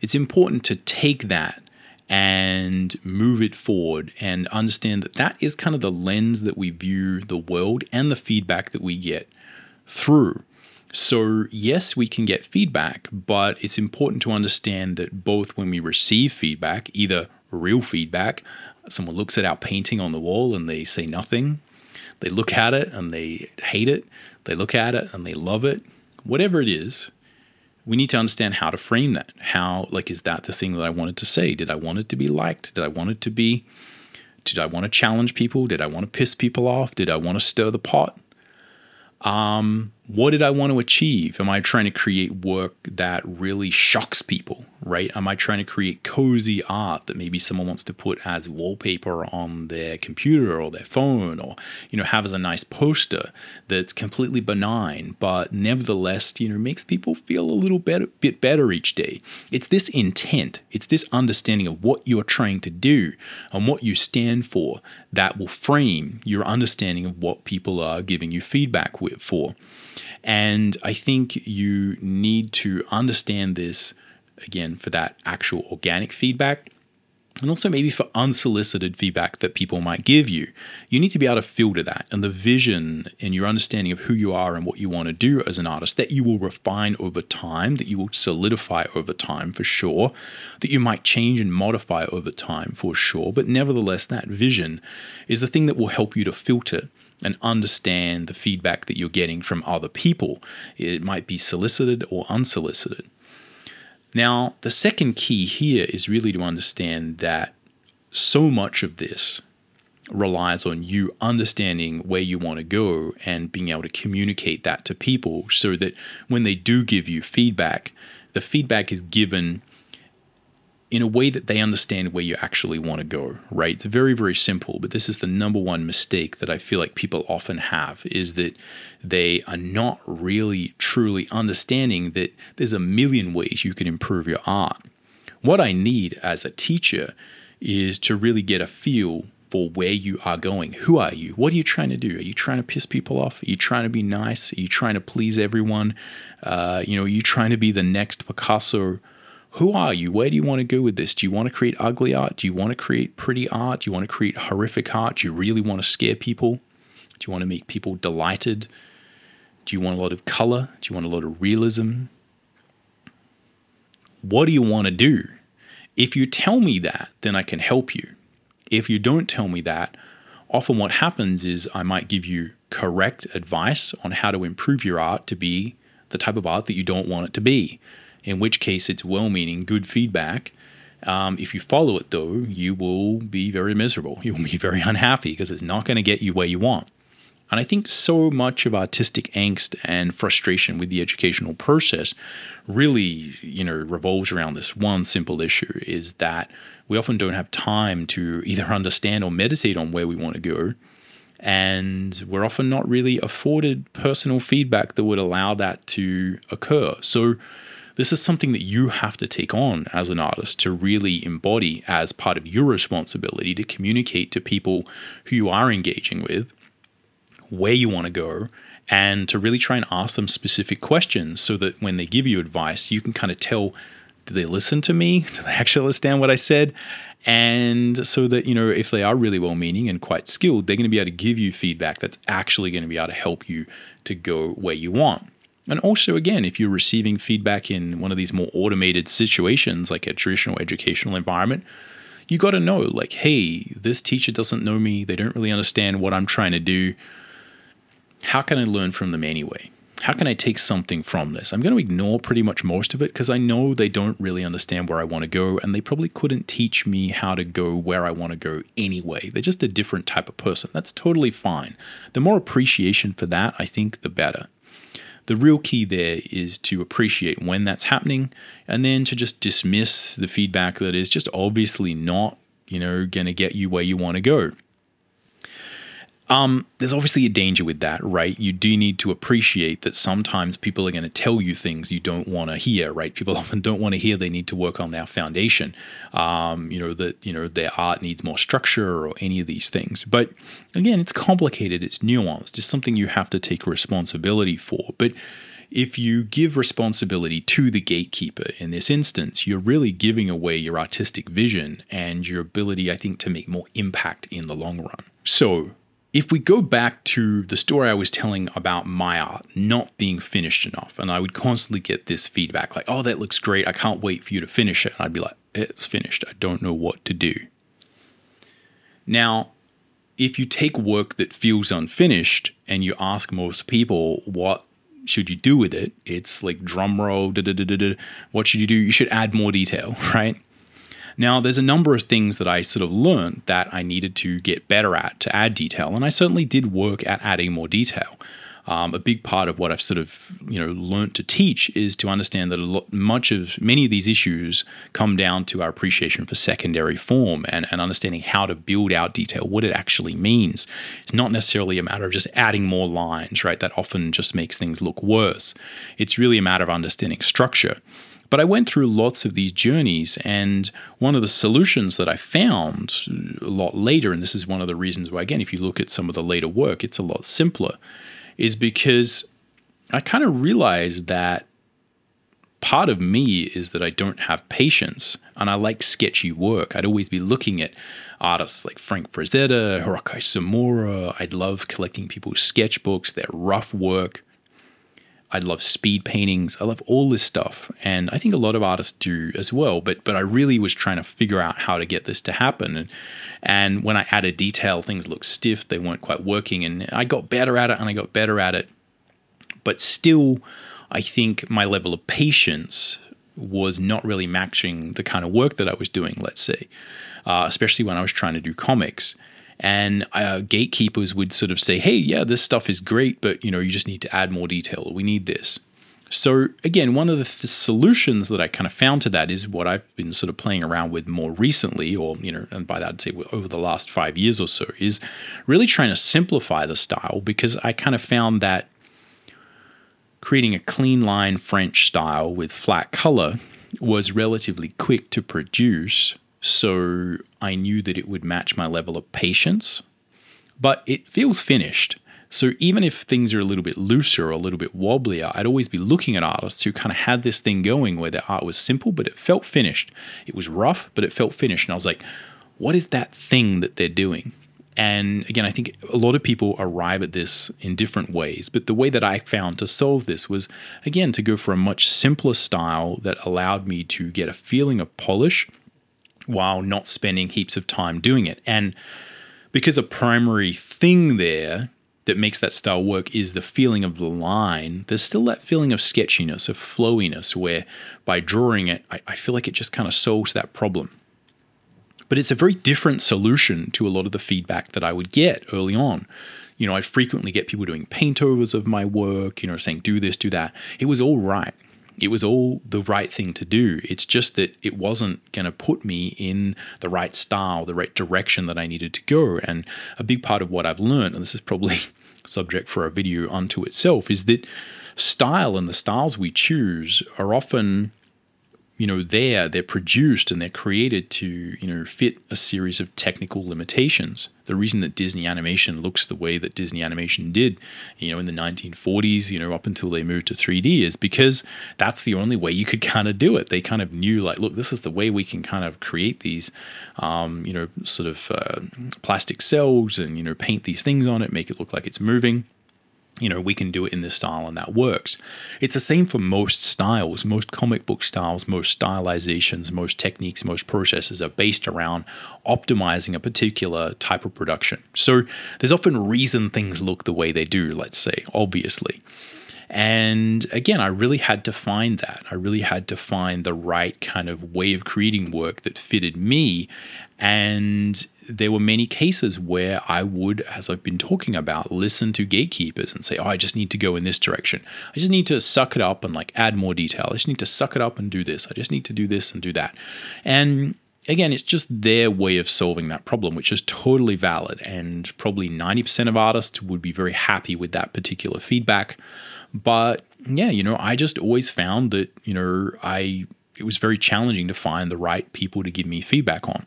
S1: It's important to take that and move it forward and understand that that is kind of the lens that we view the world and the feedback that we get through. So, yes, we can get feedback, but it's important to understand that both when we receive feedback, either real feedback, someone looks at our painting on the wall and they say nothing, they look at it and they hate it. They look at it and they love it. Whatever it is, we need to understand how to frame that. How, like, is that the thing that I wanted to say? Did I want it to be liked? Did I want it to be, did I want to challenge people? Did I want to piss people off? Did I want to stir the pot? Um, what did I want to achieve? Am I trying to create work that really shocks people, right? Am I trying to create cozy art that maybe someone wants to put as wallpaper on their computer or their phone or, you know, have as a nice poster that's completely benign, but nevertheless, you know, makes people feel a little better, bit better each day? It's this intent, it's this understanding of what you're trying to do and what you stand for that will frame your understanding of what people are giving you feedback with for. And I think you need to understand this again for that actual organic feedback and also maybe for unsolicited feedback that people might give you. You need to be able to filter that and the vision and your understanding of who you are and what you want to do as an artist that you will refine over time, that you will solidify over time for sure, that you might change and modify over time for sure. But nevertheless, that vision is the thing that will help you to filter and understand the feedback that you're getting from other people. It might be solicited or unsolicited. Now, the second key here is really to understand that so much of this relies on you understanding where you want to go and being able to communicate that to people so that when they do give you feedback, the feedback is given in a way that they understand where you actually want to go, right? It's very, very simple, but this is the number one mistake that I feel like people often have is that they are not really truly understanding that there's a million ways you can improve your art. What I need as a teacher is to really get a feel for where you are going. Who are you? What are you trying to do? Are you trying to piss people off? Are you trying to be nice? Are you trying to please everyone? Uh, you know, are you trying to be the next Picasso? Who are you? Where do you want to go with this? Do you want to create ugly art? Do you want to create pretty art? Do you want to create horrific art? Do you really want to scare people? Do you want to make people delighted? Do you want a lot of color? Do you want a lot of realism? What do you want to do? If you tell me that, then I can help you. If you don't tell me that, often what happens is I might give you correct advice on how to improve your art to be the type of art that you don't want it to be. In which case, it's well meaning, good feedback. Um, if you follow it, though, you will be very miserable. You will be very unhappy because it's not going to get you where you want. And I think so much of artistic angst and frustration with the educational process really, you know, revolves around this one simple issue is that we often don't have time to either understand or meditate on where we want to go. And we're often not really afforded personal feedback that would allow that to occur. So, this is something that you have to take on as an artist to really embody as part of your responsibility to communicate to people who you are engaging with where you want to go and to really try and ask them specific questions so that when they give you advice, you can kind of tell do they listen to me? Do they actually understand what I said? And so that, you know, if they are really well meaning and quite skilled, they're going to be able to give you feedback that's actually going to be able to help you to go where you want. And also, again, if you're receiving feedback in one of these more automated situations, like a traditional educational environment, you got to know, like, hey, this teacher doesn't know me. They don't really understand what I'm trying to do how can I learn from them anyway? How can I take something from this? I'm going to ignore pretty much most of it because I know they don't really understand where I want to go and they probably couldn't teach me how to go where I want to go anyway. They're just a different type of person. That's totally fine. The more appreciation for that, I think, the better. The real key there is to appreciate when that's happening and then to just dismiss the feedback that is just obviously not, you know, going to get you where you want to go. Um, there's obviously a danger with that, right? You do need to appreciate that sometimes people are going to tell you things you don't want to hear, right? People often don't want to hear they need to work on their foundation. Um, you know that you know their art needs more structure or any of these things. But again, it's complicated. It's nuanced. It's something you have to take responsibility for. But if you give responsibility to the gatekeeper in this instance, you're really giving away your artistic vision and your ability, I think, to make more impact in the long run. So, if we go back to the story I was telling about my art not being finished enough, and I would constantly get this feedback like, oh, that looks great. I can't wait for you to finish it. And I'd be like, it's finished. I don't know what to do. Now, if you take work that feels unfinished and you ask most people, what should you do with it? It's like drum roll, what should you do? You should add more detail, right? Now, there's a number of things that I sort of learned that I needed to get better at to add detail, and I certainly did work at adding more detail. Um, a big part of what I've sort of you know learned to teach is to understand that a lot, much of many of these issues come down to our appreciation for secondary form and, and understanding how to build out detail, what it actually means. It's not necessarily a matter of just adding more lines, right? That often just makes things look worse. It's really a matter of understanding structure. But I went through lots of these journeys, and one of the solutions that I found a lot later, and this is one of the reasons why, again, if you look at some of the later work, it's a lot simpler, is because I kind of realized that part of me is that I don't have patience and I like sketchy work. I'd always be looking at artists like Frank Frazetta, Hiroaki Samura. I'd love collecting people's sketchbooks, their rough work. I love speed paintings. I love all this stuff, and I think a lot of artists do as well. But but I really was trying to figure out how to get this to happen, and and when I added detail, things looked stiff. They weren't quite working, and I got better at it, and I got better at it. But still, I think my level of patience was not really matching the kind of work that I was doing. Let's say, uh, especially when I was trying to do comics and uh, gatekeepers would sort of say, "Hey, yeah, this stuff is great, but you know, you just need to add more detail. We need this." So again, one of the th- solutions that I kind of found to that is what I've been sort of playing around with more recently, or you know, and by that I'd say over the last five years or so, is really trying to simplify the style because I kind of found that creating a clean line French style with flat color was relatively quick to produce. So I knew that it would match my level of patience, but it feels finished. So even if things are a little bit looser or a little bit wobblier, I'd always be looking at artists who kind of had this thing going where their art was simple, but it felt finished. It was rough, but it felt finished. And I was like, what is that thing that they're doing? And again, I think a lot of people arrive at this in different ways. But the way that I found to solve this was, again, to go for a much simpler style that allowed me to get a feeling of polish while not spending heaps of time doing it. And because a primary thing there that makes that style work is the feeling of the line, there's still that feeling of sketchiness, of flowiness, where by drawing it, I, I feel like it just kind of solves that problem. But it's a very different solution to a lot of the feedback that I would get early on. You know, I'd frequently get people doing paint overs of my work, you know, saying, do this, do that. It was all right. It was all the right thing to do. It's just that it wasn't going to put me in the right style, the right direction that I needed to go. And a big part of what I've learned, and this is probably subject for a video unto itself, is that style and the styles we choose are often you know there they're produced and they're created to you know fit a series of technical limitations. The reason that disney animation looks the way that disney animation did you know in the 1940s you know up until they moved to 3d is because that's the only way you could kind of do it. They kind of knew like look this is the way we can kind of create these um, you know sort of uh, plastic cels and you know paint these things on it make it look like it's moving you know, we can do it in this style and that works. It's the same for most styles. Most comic book styles, most stylizations, most techniques, most processes are based around optimizing a particular type of production. So there's often reason things look the way they do, let's say, obviously. And again, I really had to find that. I really had to find the right kind of way of creating work that fitted me. And there were many cases where I would, as I've been talking about, listen to gatekeepers and say, oh, I just need to go in this direction. I just need to suck it up and like add more detail. I just need to suck it up and do this. I just need to do this and do that. And again, it's just their way of solving that problem, which is totally valid. And probably 90% of artists would be very happy with that particular feedback. But yeah, you know, I just always found that, you know, I it was very challenging to find the right people to give me feedback on.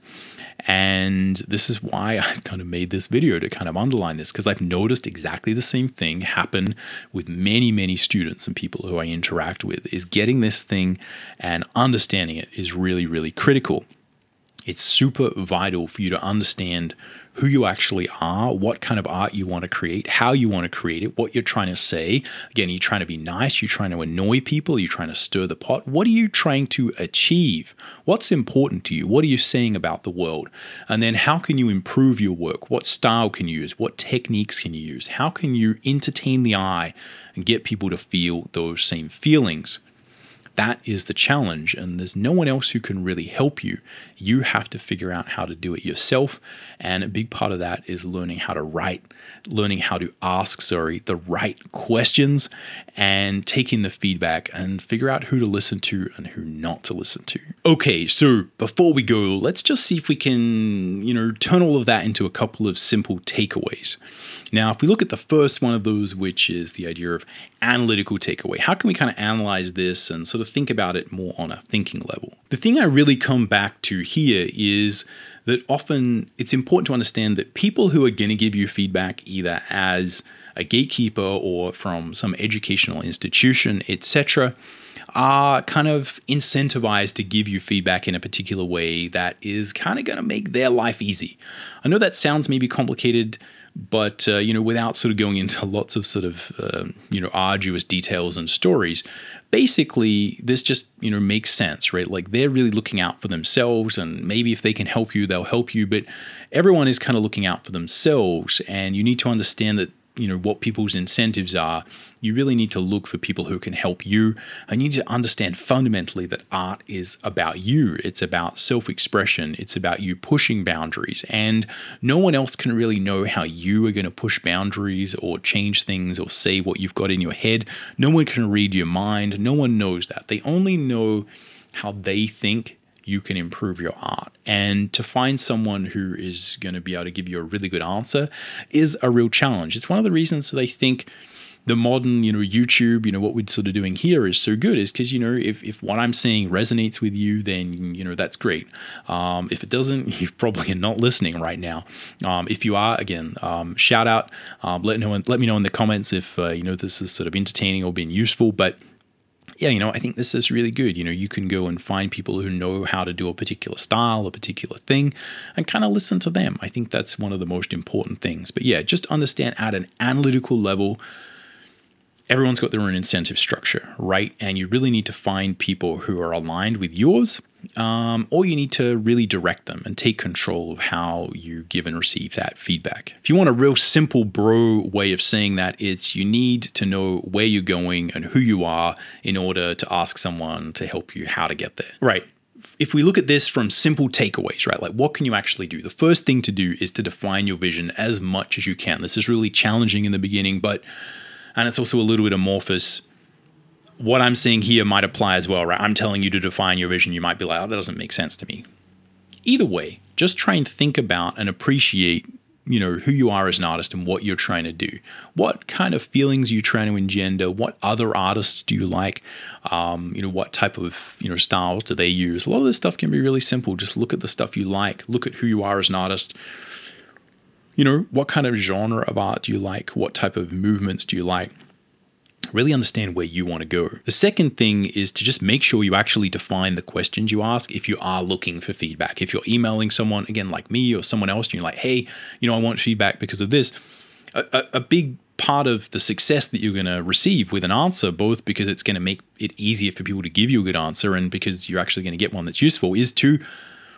S1: And this is why I've kind of made this video to kind of underline this because I've noticed exactly the same thing happen with many, many students and people who I interact with is getting this thing and understanding it is really, really critical. It's super vital for you to understand who you actually are, what kind of art you want to create, how you want to create it, what you're trying to say. Again, you're you trying to be nice? you're you trying to annoy people? you're you trying to stir the pot? What are you trying to achieve? What's important to you? What are you saying about the world? And then how can you improve your work? What style can you use? What techniques can you use? How can you entertain the eye and get people to feel those same feelings? That is the challenge, and there's no one else who can really help you. You have to figure out how to do it yourself, and a big part of that is learning how to write, learning how to ask, sorry, the right questions, and taking the feedback and figure out who to listen to and who not to listen to. Okay, so before we go, let's just see if we can, you know, turn all of that into a couple of simple takeaways. Now, if we look at the first one of those, which is the idea of analytical takeaway, how can we kind of analyze this and sort of think about it more on a thinking level? The thing I really come back to here is that often it's important to understand that people who are going to give you feedback either as a gatekeeper or from some educational institution, etc., are kind of incentivized to give you feedback in a particular way that is kind of going to make their life easy. I know that sounds maybe complicated but uh, you know, without sort of going into lots of sort of uh, you know arduous details and stories, basically this just you know makes sense, right? Like they're really looking out for themselves, and maybe if they can help you, they'll help you. But everyone is kind of looking out for themselves, and you need to understand that you know what people's incentives are you really need to look for people who can help you. And you need to understand fundamentally that art is about you. It's about self-expression. It's about you pushing boundaries. And no one else can really know how you are going to push boundaries or change things or say what you've got in your head. No one can read your mind. No one knows that. They only know how they think you can improve your art. And to find someone who is going to be able to give you a really good answer is a real challenge. It's one of the reasons that I think the modern, you know, YouTube, you know, what we're sort of doing here is so good is because, you know, if, if what I'm saying resonates with you, then, you know, that's great. Um, if it doesn't, you probably are not listening right now. Um, if you are, again, um, shout out, um, let, know, let me know in the comments if, uh, you know, this is sort of entertaining or being useful. But yeah, you know, I think this is really good. You know, you can go and find people who know how to do a particular style, a particular thing, and kind of listen to them. I think that's one of the most important things. But yeah, just understand at an analytical level everyone's got their own incentive structure, right? And you really need to find people who are aligned with yours, um, or you need to really direct them and take control of how you give and receive that feedback. If you want a real simple bro way of saying that, it's you need to know where you're going and who you are in order to ask someone to help you how to get there. Right if we look at this from simple takeaways, right, like what can you actually do? The first thing to do is to define your vision as much as you can. This is really challenging in the beginning, but and it's also a little bit amorphous. What I'm seeing here might apply as well, right? I'm telling you to define your vision. You might be like, oh, that doesn't make sense to me. Either way, just try and think about and appreciate, you know, who you are as an artist and what you're trying to do. What kind of feelings you're you trying to engender? What other artists do you like? Um, you know, what type of, you know, styles do they use? A lot of this stuff can be really simple. Just look at the stuff you like, look at who you are as an artist you know, what kind of genre of art do you like? What type of movements do you like? Really understand where you want to go. The second thing is to just make sure you actually define the questions you ask if you are looking for feedback. If you're emailing someone, again, like me or someone else, and you're like, hey, you know, I want feedback because of this, a, a, a big part of the success that you're going to receive with an answer, both because it's going to make it easier for people to give you a good answer and because you're actually going to get one that's useful, is to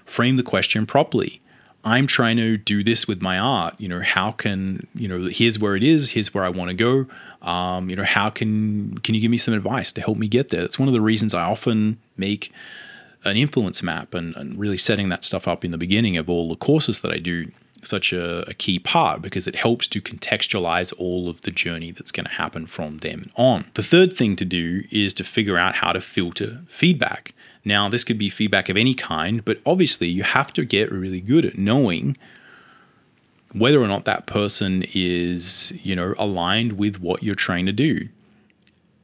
S1: frame the question properly. I'm trying to do this with my art. You know, how can you know? Here's where it is. Here's where I want to go. Um, you know, how can can you give me some advice to help me get there? It's one of the reasons I often make an influence map and, and really setting that stuff up in the beginning of all the courses that I do such a, a, key part because it helps to contextualize all of the journey that's going to happen from then on. The third thing to do is to figure out how to filter feedback. Now, this could be feedback of any kind, but obviously you have to get really good at knowing whether or not that person is, you know, aligned with what you're trying to do.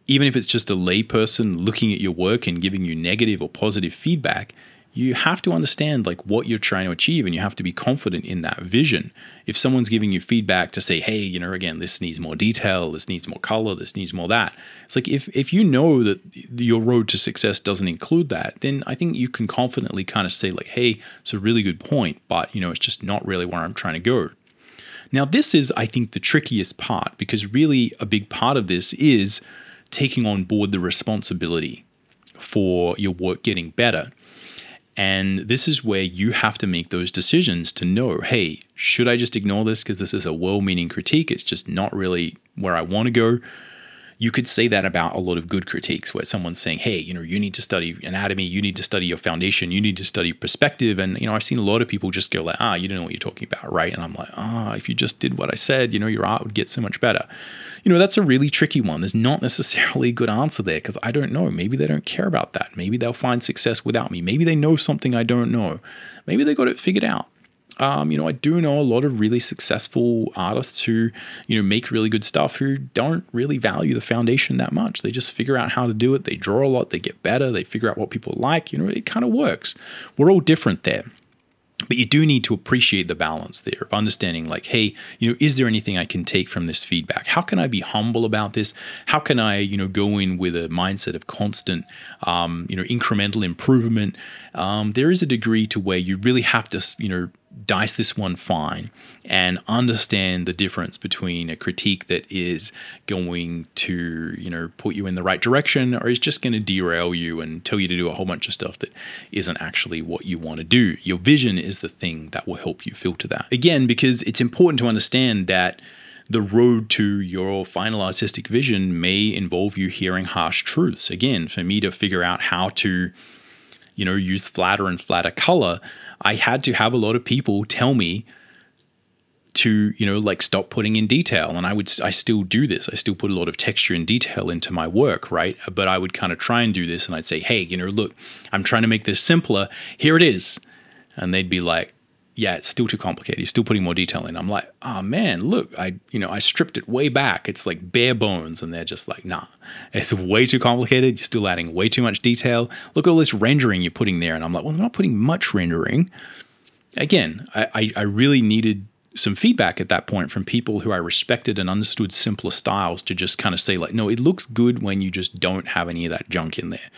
S1: Even if it's just a layperson looking at your work and giving you negative or positive feedback, you have to understand like what you're trying to achieve and you have to be confident in that vision. If someone's giving you feedback to say hey you know again this needs more detail this needs more color this needs more that it's like if if you know that your road to success doesn't include that then i think you can confidently kind of say like hey it's a really good point but you know it's just not really where i'm trying to go. Now this is i think the trickiest part because really a big part of this is taking on board the responsibility for your work getting better and this is where you have to make those decisions to know hey, should I just ignore this because this is a well meaning critique? It's just not really where I want to go. You could say that about a lot of good critiques where someone's saying, hey, you know, you need to study anatomy, you need to study your foundation, you need to study perspective. And, you know, I've seen a lot of people just go like, ah, you don't know what you're talking about, right? And I'm like, ah, if you just did what I said, you know, your art would get so much better you know, that's a really tricky one. There's not necessarily a good answer there because I don't know. Maybe they don't care about that. Maybe they'll find success without me. Maybe they know something I don't know. Maybe they got it figured out. Um, you know, I do know a lot of really successful artists who, you know, make really good stuff who don't really value the foundation that much. They just figure out how to do it. They draw a lot, they get better, they figure out what people like. You know, it kind of works. We're all different there. But you do need to appreciate the balance there of understanding, like, hey, you know, is there anything I can take from this feedback? How can I be humble about this? How can I, you know, go in with a mindset of constant, um, you know, incremental improvement? Um, there is a degree to where you really have to, you know, dice this one fine and understand the difference between a critique that is going to you know put you in the right direction or is just going to derail you and tell you to do a whole bunch of stuff that isn't actually what you want to do. Your vision is the thing that will help you filter that. Again because it's important to understand that the road to your final artistic vision may involve you hearing harsh truths. Again for me to figure out how to you know use flatter and flatter color I had to have a lot of people tell me to you know like stop putting in detail. And i would i still do this. I still put a lot of texture and detail into my work right? But i would kind of try and do this and i'd say hey you know look i'm trying to make this simpler. Here it is. And they'd be like yeah, it's still too complicated. You're still putting more detail in. I'm like, oh man, look, I you know I stripped it way back. It's like bare bones, and they're just like, nah, it's way too complicated. You're still adding way too much detail. Look at all this rendering you're putting there, and I'm like, well, I'm not putting much rendering. Again, I, I, I really needed some feedback at that point from people who I respected and understood simpler styles to just kind of say like, no, it looks good when you just don't have any of that junk in there.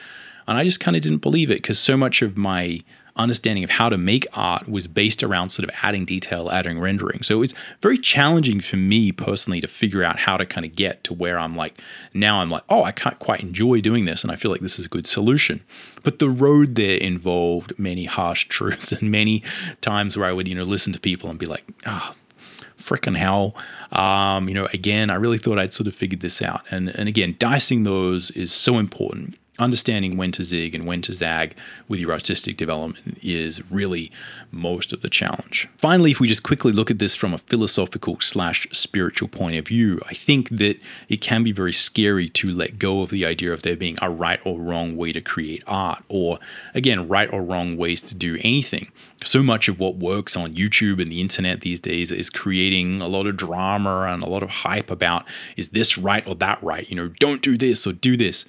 S1: And I just kind of didn't believe it because so much of my understanding of how to make art was based around sort of adding detail, adding rendering. So it was very challenging for me personally to figure out how to kind of get to where I'm like, now I'm like, oh, I can't quite enjoy doing this. And I feel like this is a good solution. But the road there involved many harsh truths and many times where I would, you know, listen to people and be like, ah, oh, freaking hell. Um, you know, again, I really thought I'd sort of figured this out. And, and again, dicing those is so important understanding when to zig and when to zag with your artistic development is really most of the challenge. Finally, if we just quickly look at this from a philosophical slash spiritual point of view, I think that it can be very scary to let go of the idea of there being a right or wrong way to create art, or again, right or wrong ways to do anything. So much of what works on YouTube and the internet these days is creating a lot of drama and a lot of hype about is this right or that right? You know, don't do this or do this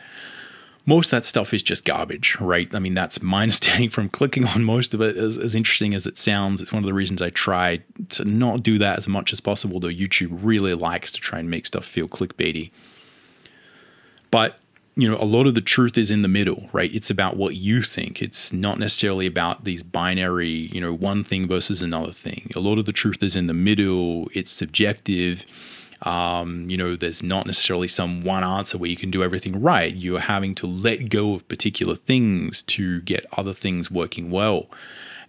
S1: most of that stuff is just garbage, right? I mean, that's my understanding from clicking on most of it. As, as, interesting as it sounds, it's one of the reasons I try to not do that as much as possible, though YouTube really likes to try and make stuff feel clickbaity. But, you know, a lot of the truth is in the middle, right? It's about what you think. It's not necessarily about these binary, you know, one thing versus another thing. A lot of the truth is in the middle, it's subjective um, you know, there's not necessarily some one answer where you can do everything right. You're having to let go of particular things to get other things working well.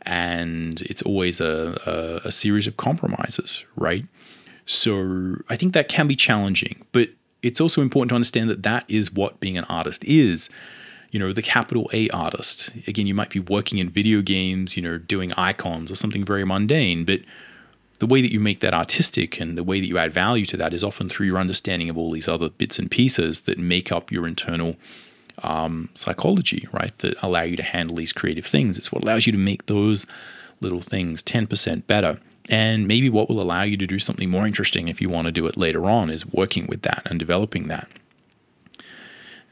S1: And it's always a, a, a series of compromises, right? So I think that can be challenging, but it's also important to understand that that is what being an artist is you know, the capital A artist. Again, you might be working in video games, you know, doing icons or something very mundane, but the way that you make that artistic and the way that you add value to that is often through your understanding of all these other bits and pieces that make up your internal um, psychology, right? That allow you to handle these creative things. It's what allows you to make those little things 10% better. And maybe what will allow you to do something more interesting if you want to do it later on is working with that and developing that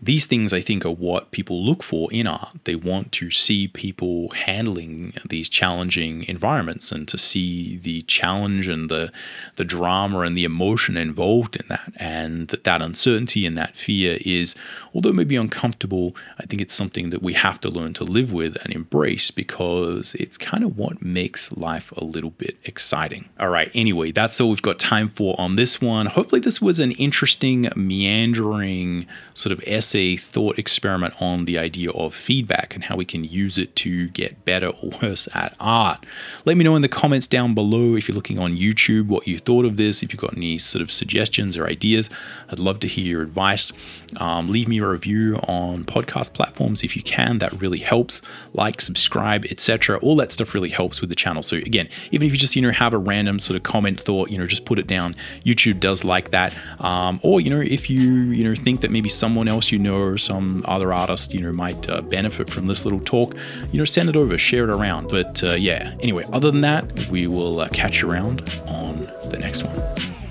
S1: these things I think are what people look for in art. They want to see people handling these challenging environments and to see the challenge and the the drama and the emotion involved in that and that that uncertainty and that fear is although maybe uncomfortable, I think it's something that we have to learn to live with and embrace because it's kind of what makes life a little bit exciting. All right, anyway, that's all we've got time for on this one. Hopefully this was an interesting meandering sort of essay a thought experiment on the idea of feedback and how we can use it to get better or worse at art. Let me know in the comments down below if you're looking on YouTube what you thought of this, if you've got any sort of suggestions or ideas. I'd love to hear your advice. Um, leave me a review on podcast platforms if you can. That really helps. Like, subscribe, etc. All that stuff really helps with the channel. So again, even if you just you know have a random sort of comment thought, you know, just put it down. YouTube does like that. Um, or you know, if you you know think that maybe someone else you know some other artist you know might uh, benefit from this little talk, you know, send it over, share it around. But uh, yeah, anyway, other than that, we will uh, catch you around on the next one.